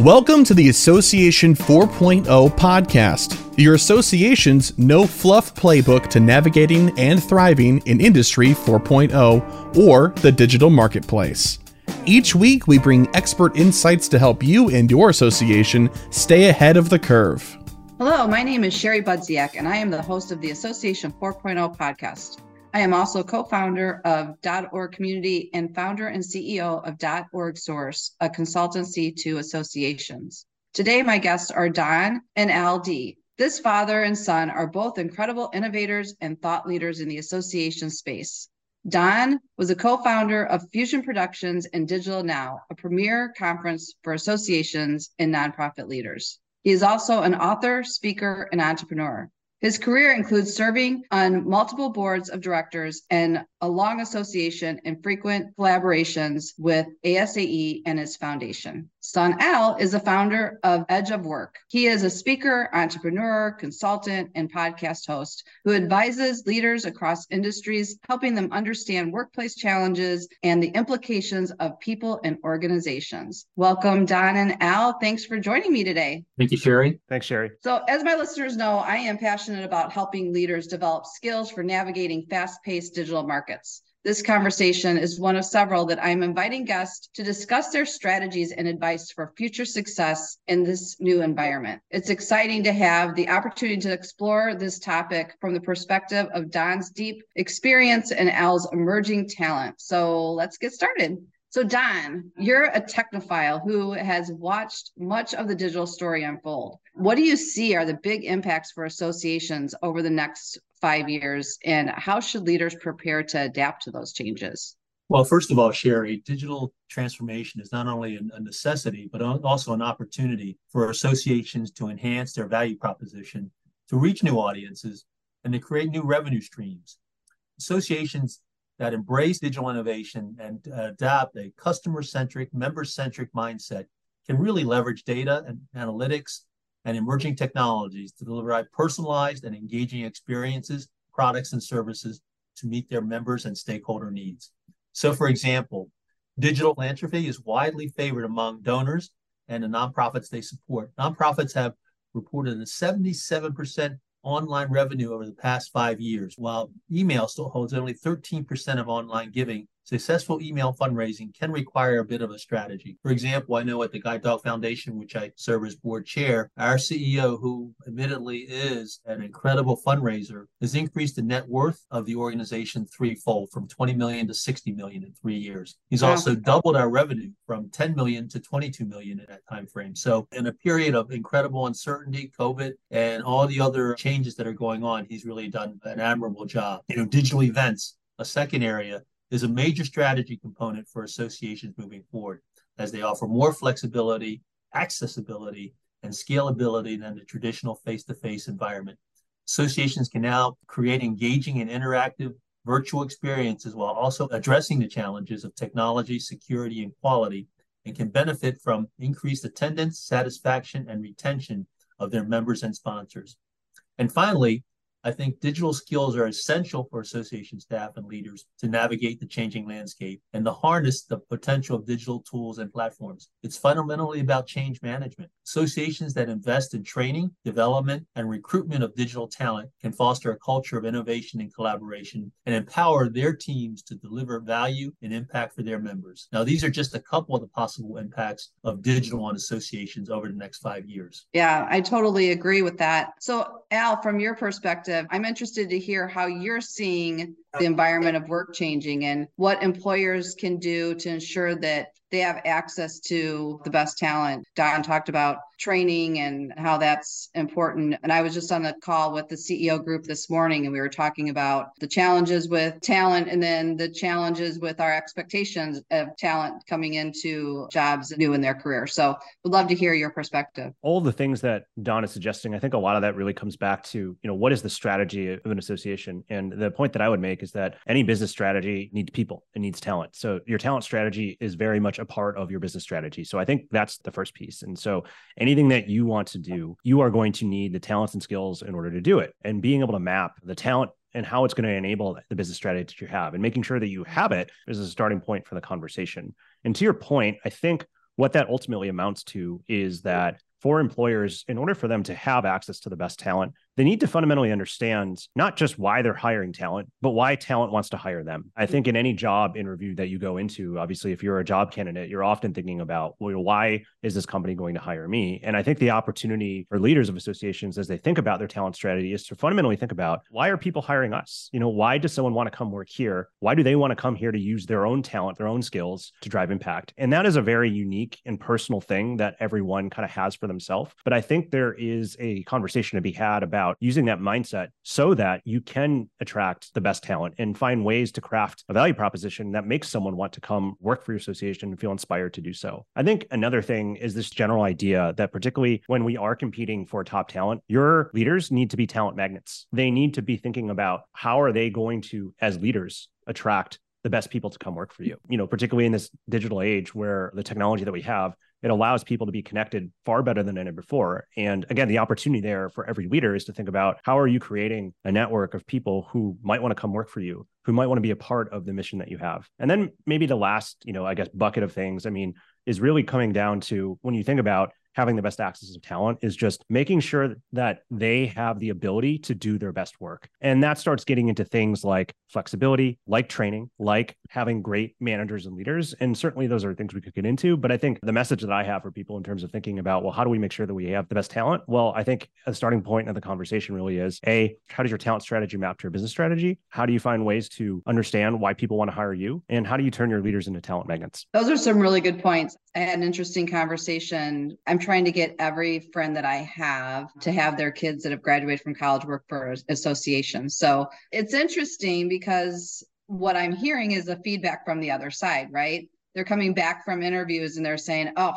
Welcome to the Association 4.0 podcast, your association's no fluff playbook to navigating and thriving in Industry 4.0 or the digital marketplace. Each week, we bring expert insights to help you and your association stay ahead of the curve. Hello, my name is Sherry Budziak, and I am the host of the Association 4.0 podcast. I am also co-founder of .org Community and founder and CEO of .org Source, a consultancy to associations. Today, my guests are Don and Al Dea. This father and son are both incredible innovators and thought leaders in the association space. Don was a co-founder of Fusion Productions and digitalNow, a premier conference for associations and nonprofit leaders. He is also an author, speaker, and entrepreneur. His career includes serving on multiple boards of directors and a long association and frequent collaborations with ASAE and its foundation. Son Al is the founder of Edge of Work. He is a speaker, entrepreneur, consultant, and podcast host who advises leaders across industries, helping them understand workplace challenges and the implications of people and organizations. Welcome, Don and Al. Thanks for joining me today. Thank you, Sherry. Thanks, Sherry. So, as my listeners know, I am passionate about helping leaders develop skills for navigating fast paced digital markets. This conversation is one of several that I'm inviting guests to discuss their strategies and advice for future success in this new environment. It's exciting to have the opportunity to explore this topic from the perspective of Don's deep experience and Al's emerging talent. So let's get started. So, Don, you're a technophile who has watched much of the digital story unfold. What do you see are the big impacts for associations over the next five years, and how should leaders prepare to adapt to those changes? Well, first of all, Sherry, digital transformation is not only a necessity, but also an opportunity for associations to enhance their value proposition, to reach new audiences, and to create new revenue streams. Associations that embrace digital innovation and adopt a customer centric, member centric mindset can really leverage data and analytics and emerging technologies to deliver personalized and engaging experiences, products, and services to meet their members and stakeholder needs. So, for example, digital philanthropy is widely favored among donors and the nonprofits they support. Nonprofits have reported a 77% online revenue over the past five years, while email still holds only 13% of online giving Successful email fundraising can require a bit of a strategy. For example, I know at the Guide Dog Foundation, which I serve as board chair, our CEO, who admittedly is an incredible fundraiser, has increased the net worth of the organization threefold from 20 million to 60 million in three years. He's wow. also doubled our revenue from 10 million to 22 million in that time frame. So in a period of incredible uncertainty, COVID, and all the other changes that are going on, he's really done an admirable job. You know, digital events, a second area is a major strategy component for associations moving forward as they offer more flexibility, accessibility, and scalability than the traditional face to face environment. Associations can now create engaging and interactive virtual experiences while also addressing the challenges of technology, security, and quality, and can benefit from increased attendance, satisfaction, and retention of their members and sponsors. And finally, I think digital skills are essential for association staff and leaders to navigate the changing landscape and to harness the potential of digital tools and platforms. It's fundamentally about change management. Associations that invest in training, development, and recruitment of digital talent can foster a culture of innovation and collaboration and empower their teams to deliver value and impact for their members. Now, these are just a couple of the possible impacts of digital on associations over the next five years. Yeah, I totally agree with that. So, Al, from your perspective, perspective, I'm interested to hear how you're seeing the environment of work changing and what employers can do to ensure that they have access to the best talent. Don talked about training and how that's important. And I was just on a call with the CEO group this morning, and we were talking about the challenges with talent and then the challenges with our expectations of talent coming into jobs new in their career. So would love to hear your perspective. All the things that Don is suggesting, I think a lot of that really comes back to, you know, what is the strategy of an association? And the point that I would make is that any business strategy needs people, it needs talent. So your talent strategy is very much a part of your business strategy. So I think that's the first piece. And so anything that you want to do, you are going to need the talents and skills in order to do it. And being able to map the talent and how it's going to enable the business strategy that you have and making sure that you have it is a starting point for the conversation. And to your point, I think what that ultimately amounts to is that for employers, in order for them to have access to the best talent, they need to fundamentally understand not just why they're hiring talent, but why talent wants to hire them. I think in any job interview that you go into, obviously, if you're a job candidate, you're often thinking about, well, why is this company going to hire me? And I think the opportunity for leaders of associations as they think about their talent strategy is to fundamentally think about why are people hiring us? You know, why does someone want to come work here? Why do they want to come here to use their own talent, their own skills to drive impact? And that is a very unique and personal thing that everyone kind of has for themselves. But I think there is a conversation to be had about about using that mindset so that you can attract the best talent and find ways to craft a value proposition that makes someone want to come work for your association and feel inspired to do so. I think another thing is this general idea that, particularly when we are competing for top talent, your leaders need to be talent magnets. They need to be thinking about how are they going to, as leaders, attract the best people to come work for you. You know, particularly in this digital age where the technology that we have it allows people to be connected far better than ever before. And again, the opportunity there for every leader is to think about how are you creating a network of people who might want to come work for you, who might want to be a part of the mission that you have. And then maybe the last, you know, I guess bucket of things, I mean, is really coming down to when you think about having the best access of talent is just making sure that they have the ability to do their best work. And that starts getting into things like flexibility, like training, like having great managers and leaders. And certainly those are things we could get into. But I think the message that I have for people in terms of thinking about, well, how do we make sure that we have the best talent? Well, I think a starting point of the conversation really is A, how does your talent strategy map to your business strategy? How do you find ways to understand why people want to hire you? And how do you turn your leaders into talent magnets? Those are some really good points. I had an interesting conversation. I'm trying to get every friend that I have to have their kids that have graduated from college work for associations. So it's interesting because what I'm hearing is the feedback from the other side, right? They're coming back from interviews and they're saying, oh,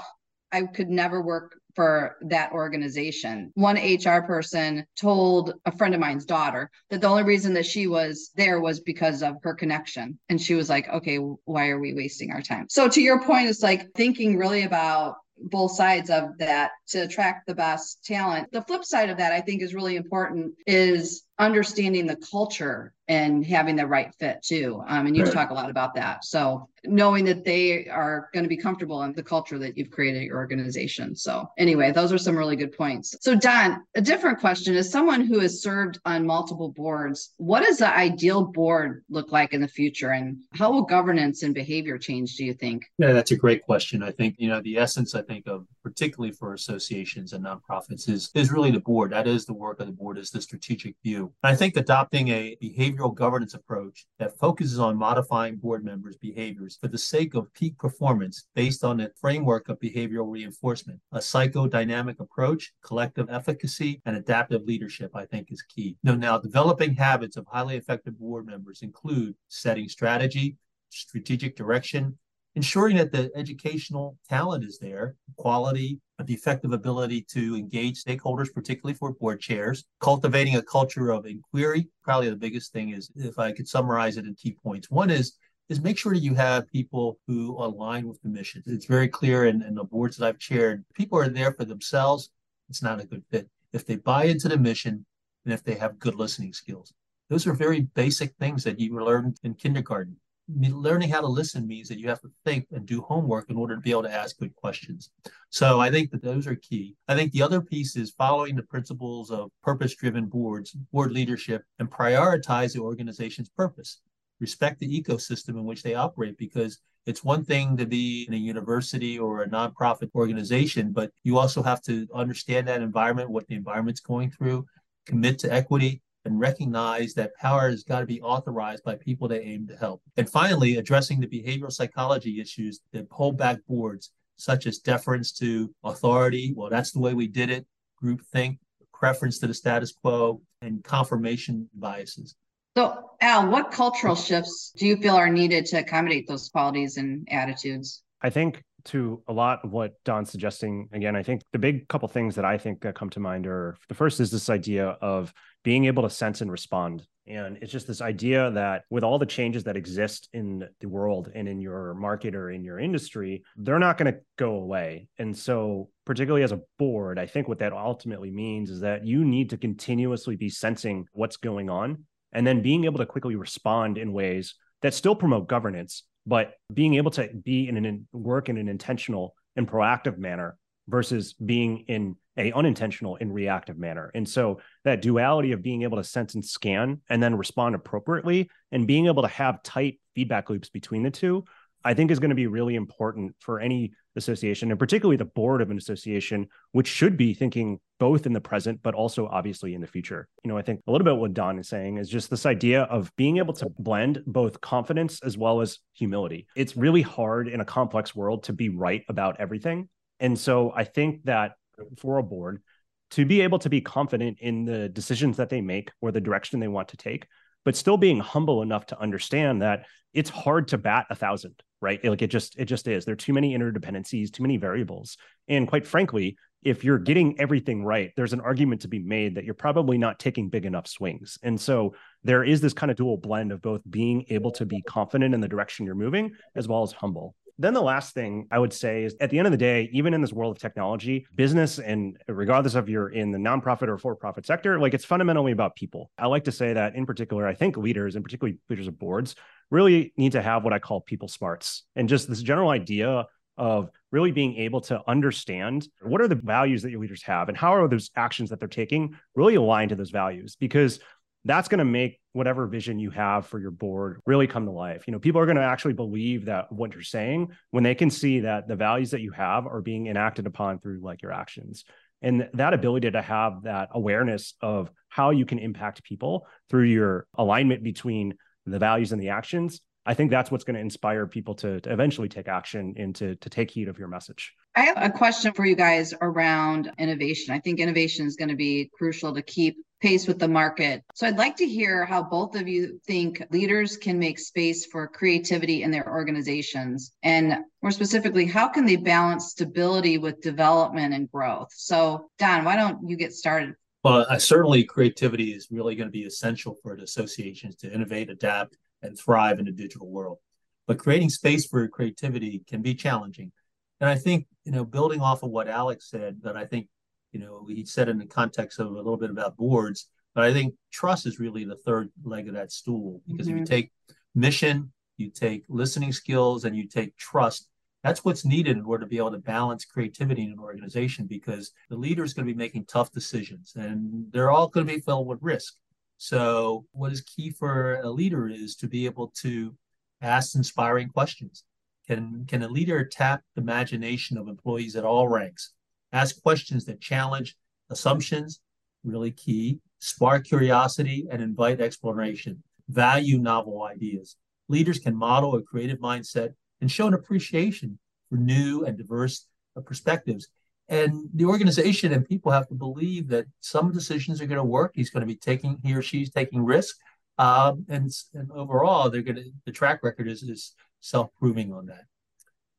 I could never work for that organization. One HR person told a friend of mine's daughter that the only reason that she was there was because of her connection. And she was like, okay, why are we wasting our time? So, to your point, it's like thinking really about both sides of that to attract the best talent. The flip side of that, I think, is really important is understanding the culture and having the right fit too. Um, and you right. talk a lot about that. So knowing that they are going to be comfortable in the culture that you've created your organization. So anyway, those are some really good points. So Don, a different question is someone who has served on multiple boards, what does the ideal board look like in the future and how will governance and behavior change, do you think? Yeah, that's a great question. I think, you know, the essence I think of particularly for associations and nonprofits is is really the board. That is the work of the board is the strategic view. I think adopting a behavioral governance approach that focuses on modifying board members' behaviors for the sake of peak performance based on a framework of behavioral reinforcement, a psychodynamic approach, collective efficacy, and adaptive leadership, I think is key. Now, now developing habits of highly effective board members include setting strategy, strategic direction, ensuring that the educational talent is there, quality, the effective ability to engage stakeholders, particularly for board chairs, cultivating a culture of inquiry. Probably the biggest thing is, if I could summarize it in key points, one is is make sure you have people who align with the mission. It's very clear in, in the boards that I've chaired, people are there for themselves. It's not a good fit. If they buy into the mission and if they have good listening skills, those are very basic things that you learn in kindergarten learning how to listen means that you have to think and do homework in order to be able to ask good questions. So I think that those are key. I think the other piece is following the principles of purpose driven boards, board leadership, and prioritize the organization's purpose. Respect the ecosystem in which they operate because it's one thing to be in a university or a nonprofit organization, but you also have to understand that environment, what the environment's going through, commit to equity, and recognize that power has got to be authorized by people that aim to help. And finally, addressing the behavioral psychology issues that hold back boards, such as deference to authority. Well, that's the way we did it, groupthink, preference to the status quo, and confirmation biases. So, Al, what cultural shifts do you feel are needed to accommodate those qualities and attitudes? I think to a lot of what Don's suggesting, again, I think the big couple things that I think that come to mind are the first is this idea of being able to sense and respond. And it's just this idea that with all the changes that exist in the world and in your market or in your industry, they're not going to go away. And so, particularly as a board, I think what that ultimately means is that you need to continuously be sensing what's going on and then being able to quickly respond in ways that still promote governance, but being able to be in an work in an intentional and proactive manner versus being in a unintentional and reactive manner. And so that duality of being able to sense and scan and then respond appropriately and being able to have tight feedback loops between the two, I think is going to be really important for any association and particularly the board of an association, which should be thinking both in the present, but also obviously in the future. You know, I think a little bit what Don is saying is just this idea of being able to blend both confidence as well as humility. It's really hard in a complex world to be right about everything. And so I think that for a board to be able to be confident in the decisions that they make or the direction they want to take, but still being humble enough to understand that it's hard to bat a thousand, right? Like it just it just is. There are too many interdependencies, too many variables. And quite frankly, if you're getting everything right, there's an argument to be made that you're probably not taking big enough swings. And so there is this kind of dual blend of both being able to be confident in the direction you're moving as well as humble. Then the last thing I would say is at the end of the day, even in this world of technology, business and regardless of you're in the nonprofit or for-profit sector, like it's fundamentally about people. I like to say that in particular, I think leaders and particularly leaders of boards really need to have what I call people smarts and just this general idea of really being able to understand what are the values that your leaders have and how are those actions that they're taking really aligned to those values because that's going to make whatever vision you have for your board really come to life. You know, people are going to actually believe that what you're saying when they can see that the values that you have are being enacted upon through like your actions. And that ability to have that awareness of how you can impact people through your alignment between the values and the actions I think that's what's going to inspire people to, to, eventually take action and to, to take heed of your message. I have a question for you guys around innovation. I think innovation is going to be crucial to keep pace with the market. So I'd like to hear how both of you think leaders can make space for creativity in their organizations. And more specifically, how can they balance stability with development and growth? So, Don, why don't you get started? Well, uh, certainly creativity is really going to be essential for associations to innovate, adapt, and thrive in a digital world. But creating space for creativity can be challenging. And I think, you know, building off of what Alex said, that I think, you know, he said in the context of a little bit about boards, but I think trust is really the third leg of that stool. Because mm-hmm. if you mm-hmm. take mission, you take listening skills, and you take trust, that's what's needed in order to be able to balance creativity in an organization because the leader is going to be making tough decisions and they're all going to be filled with risk. So, what is key for a leader is to be able to ask inspiring questions. Can, can a leader tap the imagination of employees at all ranks? Ask questions that challenge assumptions, really key, spark curiosity, and invite exploration. Value novel ideas. Leaders can model a creative mindset and show an appreciation for new and diverse perspectives and the organization and people have to believe that some decisions are going to work. He's going to be taking, he or she's taking risk. Um, and, and overall, they're going to, the track record is, is self proving on that.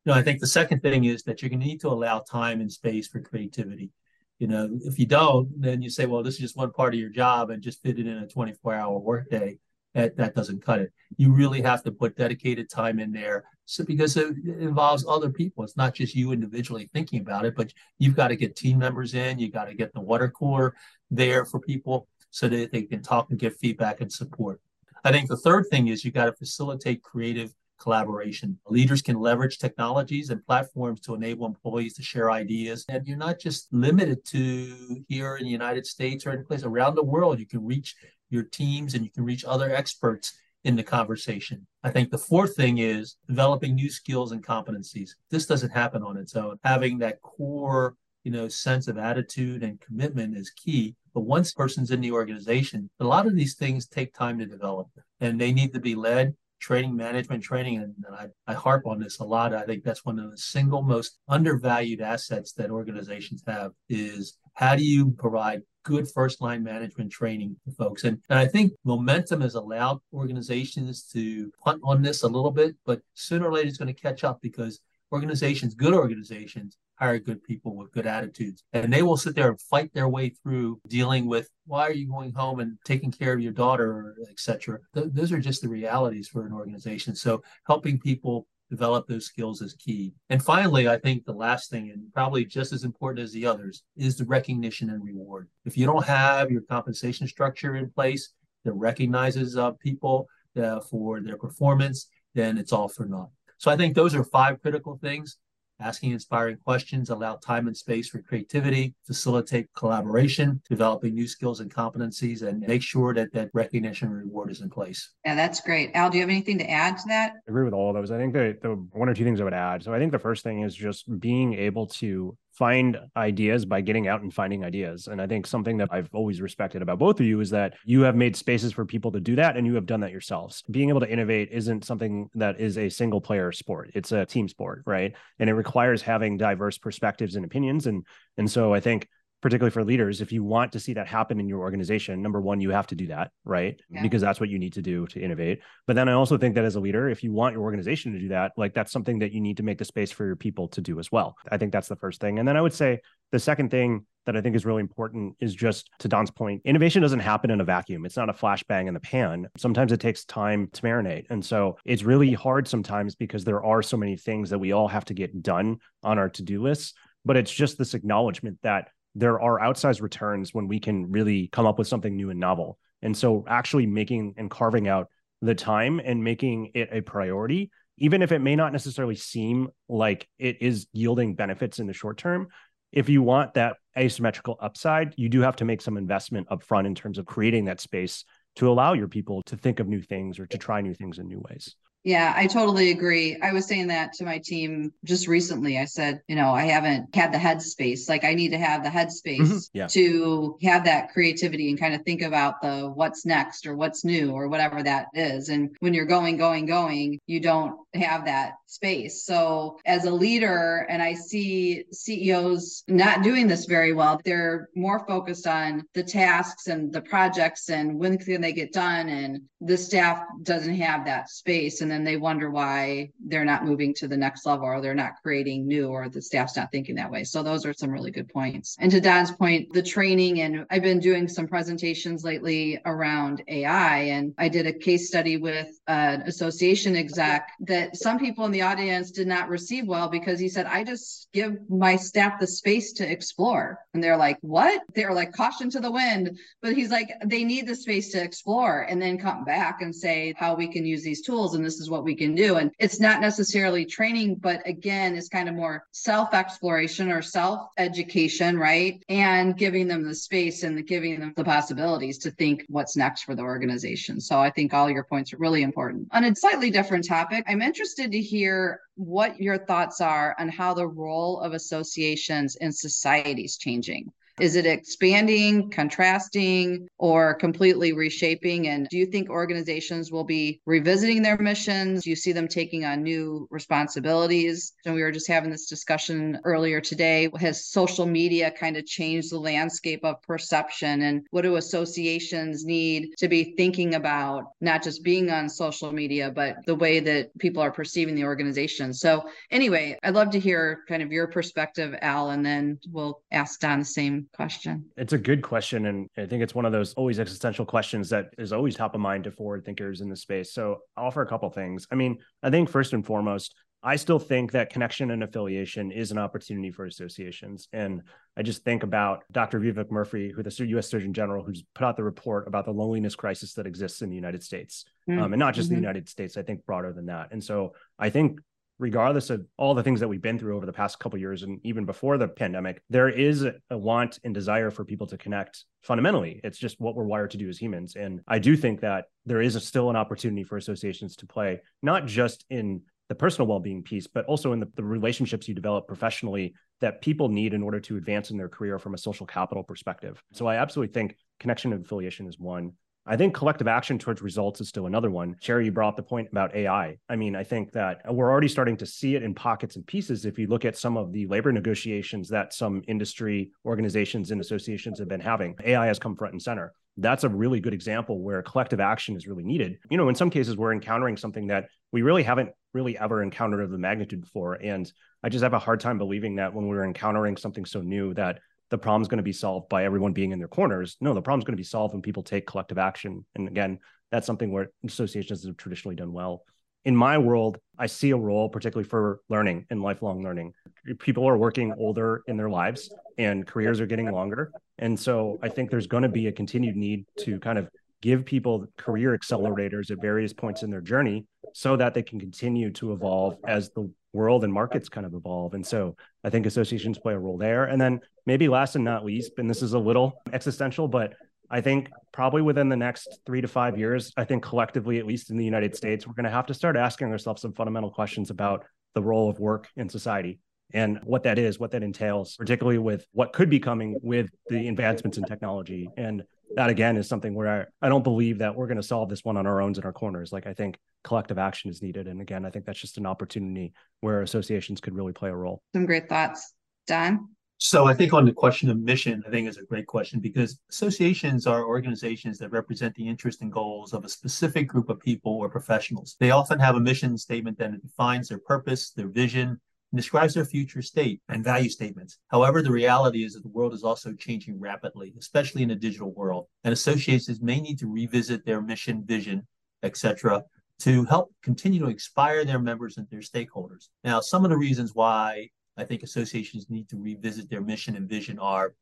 You know, I think the second thing is that you're going to need to allow time and space for creativity. You know, if you don't, then you say, well, this is just one part of your job and just fit it in a 24 hour workday that, that doesn't cut it. You really have to put dedicated time in there so because it, involves other people. It's not just you individually thinking about it, but you've got to get team members in. You got to get the water cooler there for people so that they can talk and get feedback and support. I think the third thing is you got to facilitate creative collaboration. Leaders can leverage technologies and platforms to enable employees to share ideas. And you're not just limited to here in the United States or any place around the world. You can reach your teams and you can reach other experts in the conversation. I think the fourth thing is developing new skills and competencies. This doesn't happen on its own. Having that core, you know, sense of attitude and commitment is key. But once a person's in the organization, a lot of these things take time to develop and they need to be led training management training and I, I harp on this a lot. I think that's one of the single most undervalued assets that organizations have is how do you provide good first line management training to folks? And, and i think momentum has allowed organizations to punt on this a little bit but sooner or later it's going to catch up because organizations good organizations hire good people with good attitudes. And they will sit there and fight their way through dealing with why are you going home and taking care of your daughter, etc. Th- those are just the realities for an organization. So helping people develop those skills is key. And finally, I think the last thing, and probably just as important as the others, is the recognition and reward. If you don't have your compensation structure in place that recognizes uh, people uh, for their performance, then it's all for naught. So I think those are five critical things asking inspiring questions, allow time and space for creativity, facilitate collaboration, developing new skills and competencies, and make sure that that recognition reward is in place. Yeah, that's great. Al, do you have anything to add to that? I agree with all of those. I think the, the one or two things I would add. So I think the first thing is just being able to find ideas by getting out and finding ideas. And I think something that I've always respected about both of you is that you have made spaces for people to do that and you have done that yourselves. Being able to innovate isn't something that is a single player sport. It's a team sport, right? And it requires having diverse perspectives and opinions and and so I think particularly for leaders, if you want to see that happen in your organization, number one, you have to do that, right? Yeah. Because that's what you need to do to innovate. But then I also think that as a leader, if you want your organization to do that, like that's something that you need to make the space for your people to do as well. I think that's the first thing. And then I would say the second thing that I think is really important is just to Don's point, innovation doesn't happen in a vacuum. It's not a flashbang in the pan. Sometimes it takes time to marinate. And so it's really hard sometimes because there are so many things that we all have to get done on our to do lists. But it's just this acknowledgement that there are outsized returns when we can really come up with something new and novel. And so actually making and carving out the time and making it a priority, even if it may not necessarily seem like it is yielding benefits in the short term, if you want that asymmetrical upside, you do have to make some investment upfront in terms of creating that space to allow your people to think of new things or to try new things in new ways. Yeah, I totally agree. I was saying that to my team just recently. I said, you know, I haven't had the headspace. Like I need to have the headspace mm-hmm. yeah. to have that creativity and kind of think about the what's next or what's new or whatever that is. And when you're going, going, going, you don't have that space. So as a leader, and I see CEOs not doing this very well, they're more focused on the tasks and the projects and when can they get done. And the staff doesn't have that space. And then they wonder why they're not moving to the next level or they're not creating new or the staff's not thinking that way. So those are some really good points. And to Don's point, the training and I've been doing some presentations lately around AI and I did a case study with an association exec that some people in the audience did not receive well because he said, I just give my staff the space to explore. And they're like, what? They're like caution to the wind. But he's like, they need the space to explore and then come back and say how we can use these tools. And this is what we can do. And it's not necessarily training, but again, it's kind of more self exploration or self education, right? And giving them the space and giving them the possibilities to think what's next for the organization. So I think all your points are really important. On a slightly different topic, I'm interested to hear what your thoughts are on how the role of associations in society is changing. Is it expanding, contrasting, or completely reshaping? And do you think organizations will be revisiting their missions? Do you see them taking on new responsibilities? And we were just having this discussion earlier today. Has social media kind of changed the landscape of perception? And what do associations need to be thinking about, not just being on social media, but the way that people are perceiving the organization? So, anyway, I'd love to hear kind of your perspective, Al, and then we'll ask Don the same question? It's a good question. And I think it's one of those always existential questions that is always top of mind to forward thinkers in the space. So I'll offer a couple things. I mean, I think first and foremost, I still think that connection and affiliation is an opportunity for associations. And I just think about Dr. Vivek Murthy, who the US Surgeon General, who's put out the report about the loneliness crisis that exists in the United States. Mm-hmm. Um, and not just mm-hmm. the United States, I think broader than that. And so I think regardless of all the things that we've been through over the past couple years and even before the pandemic there is a want and desire for people to connect fundamentally. It's just what we're wired to do as humans. And i do think that there is a, still an opportunity for associations to play not just in the personal well-being piece but also in the, the relationships you develop professionally that people need in order to advance in their career from a social capital perspective. So i absolutely think connection and affiliation is one I think collective action towards results is still another one. Sherry, you brought the point about AI. I mean, I think that we're already starting to see it in pockets and pieces. If you look at some of the labor negotiations that some industry organizations and associations have been having, AI has come front and center. That's a really good example where collective action is really needed. You know, in some cases, we're encountering something that we really haven't really ever encountered of the magnitude before. And I just have a hard time believing that when we're encountering something so new that the problem's going to be solved by everyone being in their corners. No, the problem's going to be solved when people take collective action. And again, that's something where associations have traditionally done well. In my world, I see a role, particularly for learning and lifelong learning. People are working older in their lives and careers are getting longer. And so I think there's going to be a continued need to kind of give people career accelerators at various points in their journey so that they can continue to evolve as the world and markets kind of evolve. And so I think associations play a role there. And then maybe last and not least, and this is a little existential, but I think probably within the next three to five years, I think collectively, at least in the United States, we're going to have to start asking ourselves some fundamental questions about the role of work in society and what that is, what that entails, particularly with what could be coming with the advancements in technology. And that again is something where I, I don't believe that we're going to solve this one on our own in our corners. Like I think collective action is needed. And again, I think that's just an opportunity where associations could really play a role. Some great thoughts. Don? So I think on the question of mission, I think is a great question because associations are organizations that represent the interests and goals of a specific group of people or professionals. They often have a mission statement that defines their purpose, their vision, and describes their future state and value statements. However, the reality is that the world is also changing rapidly, especially in a digital world, and associations may need to revisit their mission, vision, etc., to help continue to inspire their members and their stakeholders. Now, some of the reasons why I think associations need to revisit their mission and vision are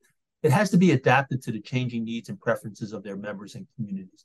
it has to be adapted to the changing needs and preferences of their members and communities.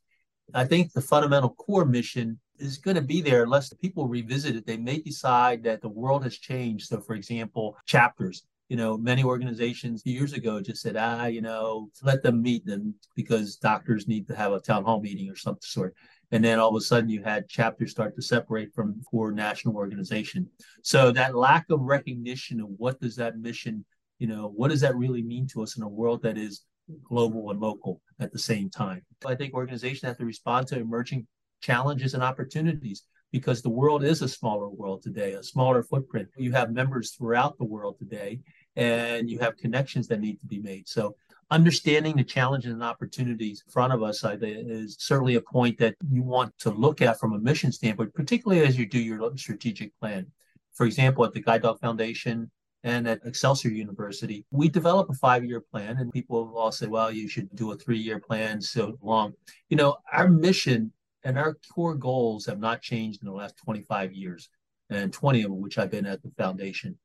I think the fundamental core mission is going to be there unless the people revisit it. They may decide that the world has changed. So, for example, chapters. You know, many organizations years ago just said, ah, you know, let them meet them because doctors need to have a town hall meeting or some sort. And then all of a sudden you had chapters start to separate from core national organization. So that lack of recognition of what does that mission, you know, what does that really mean to us in a world that is global and local at the same time? I think organizations have to respond to emerging challenges and opportunities because the world is a smaller world today, a smaller footprint. You have members throughout the world today, and you have connections that need to be made. So, understanding the challenges and opportunities in front of us I is certainly a point that you want to look at from a mission standpoint, particularly as you do your strategic plan. For example, at the Guide Dog Foundation, and at Excelsior University, we develop a five year plan, and people all say, well, you should do a three year plan so long. You know, our mission and our core goals have not changed in the last 25 years, and 20 of which I've been at the foundation.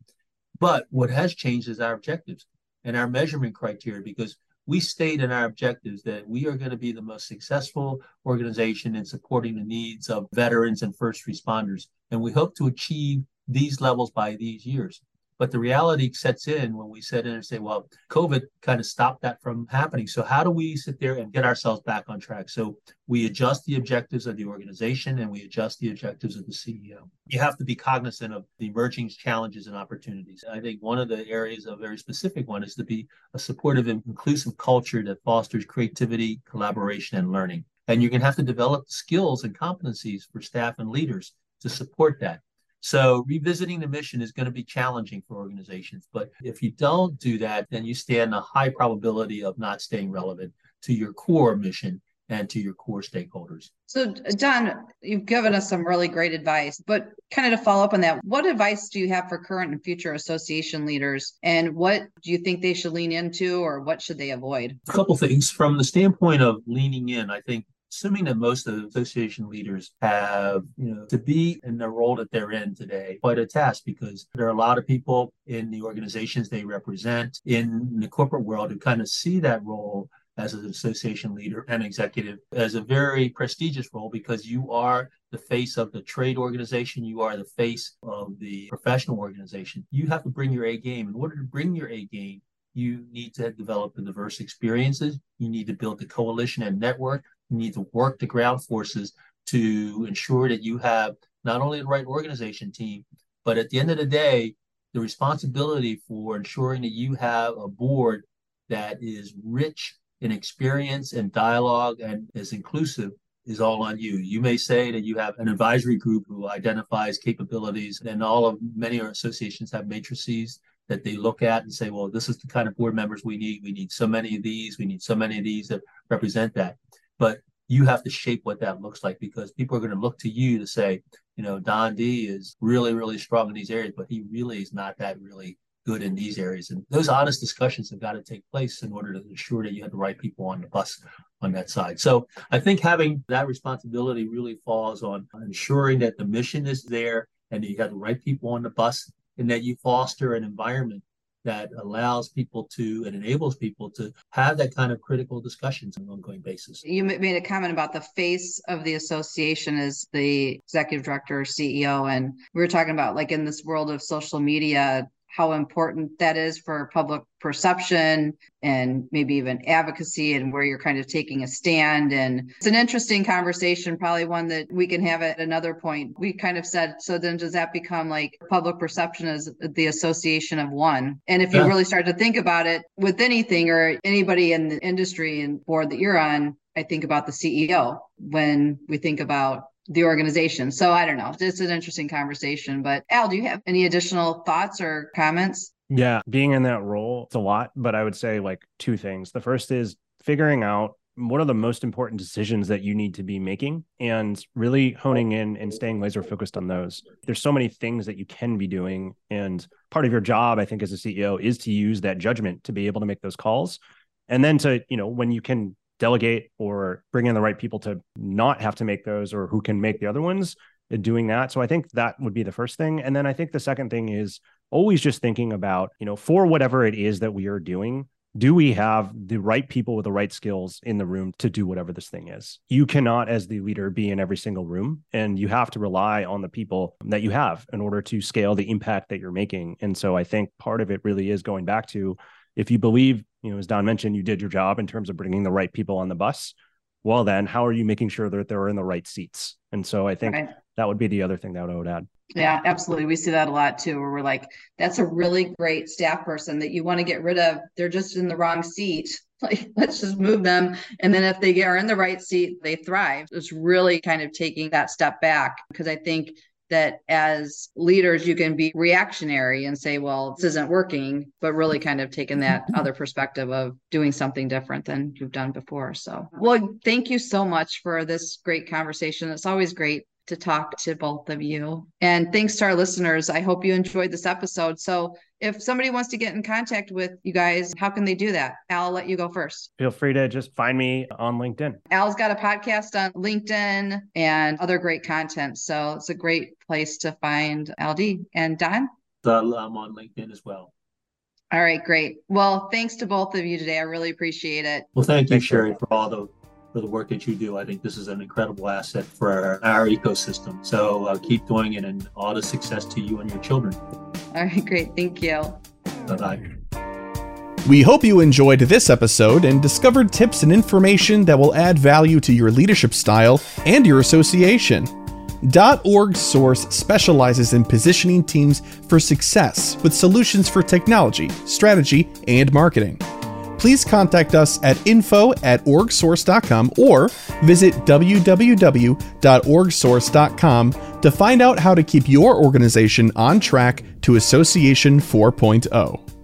But what has changed is our objectives and our measurement criteria because we state in our objectives that we are going to be the most successful organization in supporting the needs of veterans and first responders. And we hope to achieve these levels by these years. But the reality sets in when we sit in and say, well, COVID kind of stopped that from happening. So, how do we sit there and get ourselves back on track? So, we adjust the objectives of the organization and we adjust the objectives of the CEO. You have to be cognizant of the emerging challenges and opportunities. I think one of the areas, a very specific one, is to be a supportive and inclusive culture that fosters creativity, collaboration, and learning. And you're going to have to develop skills and competencies for staff and leaders to support that. So revisiting the mission is going to be challenging for organizations. But if you don't do that, then you stand a high probability of not staying relevant to your core mission and to your core stakeholders. So, Don, you've given us some really great advice, but kind of to follow up on that, what advice do you have for current and future association leaders? And what do you think they should lean into or what should they avoid? A couple things from the standpoint of leaning in, I think assuming that most of the association leaders have, you know, to be in the role that they're in today, quite a task because there are a lot of people in the organizations they represent in the corporate world who kind of see that role as an association leader and executive as a very prestigious role because you are the face of the trade organization, you are the face of the professional organization. You have to bring your A game. In order to bring your A game, you need to develop the diverse experiences. You need to build the coalition and network you need to work the ground forces to ensure that you have not only the right organization team, but at the end of the day, the responsibility for ensuring that you have a board that is rich in experience and dialogue and is inclusive is all on you. You may say that you have an advisory group who identifies capabilities, and all of many associations have matrices that they look at and say, well, this is the kind of board members we need. We need so many of these. We need so many of these that represent that but you have to shape what that looks like because people are going to look to you to say, you know, Don Dea is really, really strong in these areas, but he really is not that really good in these areas. And those honest discussions have got to take place in order to ensure that you have the right people on the bus on that side. So I think having that responsibility really falls on ensuring that the mission is there and that you have the right people on the bus and that you foster an environment that allows people to and enables people to have that kind of critical discussions on an ongoing basis. You made a comment about the face of the association as the executive director or CEO. And we were talking about like in this world of social media, how important that is for public perception and maybe even advocacy and where you're kind of taking a stand. And it's an interesting conversation, probably one that we can have at another point. We kind of said, so then does that become like public perception as the association of one? And if you really start to think about it with anything or anybody in the industry and board that you're on, I think about the CEO when we think about the organization. So I don't know. It's an interesting conversation. But Al, do you have any additional thoughts or comments? Yeah, being in that role, it's a lot, but I would say like two things. The first is figuring out what are the most important decisions that you need to be making and really honing in and staying laser focused on those. There's so many things that you can be doing. And part of your job, I think, as a CEO is to use that judgment to be able to make those calls. And then to, you know, when you can delegate or bring in the right people to not have to make those or who can make the other ones uh, doing that. So i think that would be the first thing. And then i think the second thing is always just thinking about you know for whatever it is that we are doing do we have the right people with the right skills in the room to do whatever this thing is? You cannot as the leader be in every single room and you have to rely on the people that you have in order to scale the impact that you're making. And so i think part of it really is going back to if you believe, you know, as Don mentioned, you did your job in terms of bringing the right people on the bus, well, then how are you making sure that they're in the right seats? And so I think right. that would be the other thing that I would add. Yeah, absolutely. We see that a lot too, where we're like, that's a really great staff person that you want to get rid of. They're just in the wrong seat. Like, let's just move them. And then if they are in the right seat, they thrive. It's really kind of taking that step back because I think that as leaders you can be reactionary and say well this isn't working but really kind of taking that other perspective of doing something different than you've done before. So well thank you so much for this great conversation. It's always great to talk to both of you. And thanks to our listeners. I hope you enjoyed this episode. So, if somebody wants to get in contact with you guys, how can they do that? Al, I'll let you go first. Feel free to just find me on LinkedIn. Al's got a podcast on LinkedIn and other great content. So, it's a great place to find Al Dea. And Don? Um, I'm on LinkedIn as well. All right, great. Well, thanks to both of you today. I really appreciate it. Well, thank you, Sherry, for all the for the work that you do. I think this is an incredible asset for our, our ecosystem. So uh, keep doing it and all the success to you and your children. All right, great. Thank you. Bye bye. We hope you enjoyed this episode and discovered tips and information that will add value to your leadership style and your association. .org Source specializes in positioning teams for success with solutions for technology, strategy, and marketing please contact us at info at orgsource.com or visit www.orgsource.com to find out how to keep your organization on track to Association 4.0.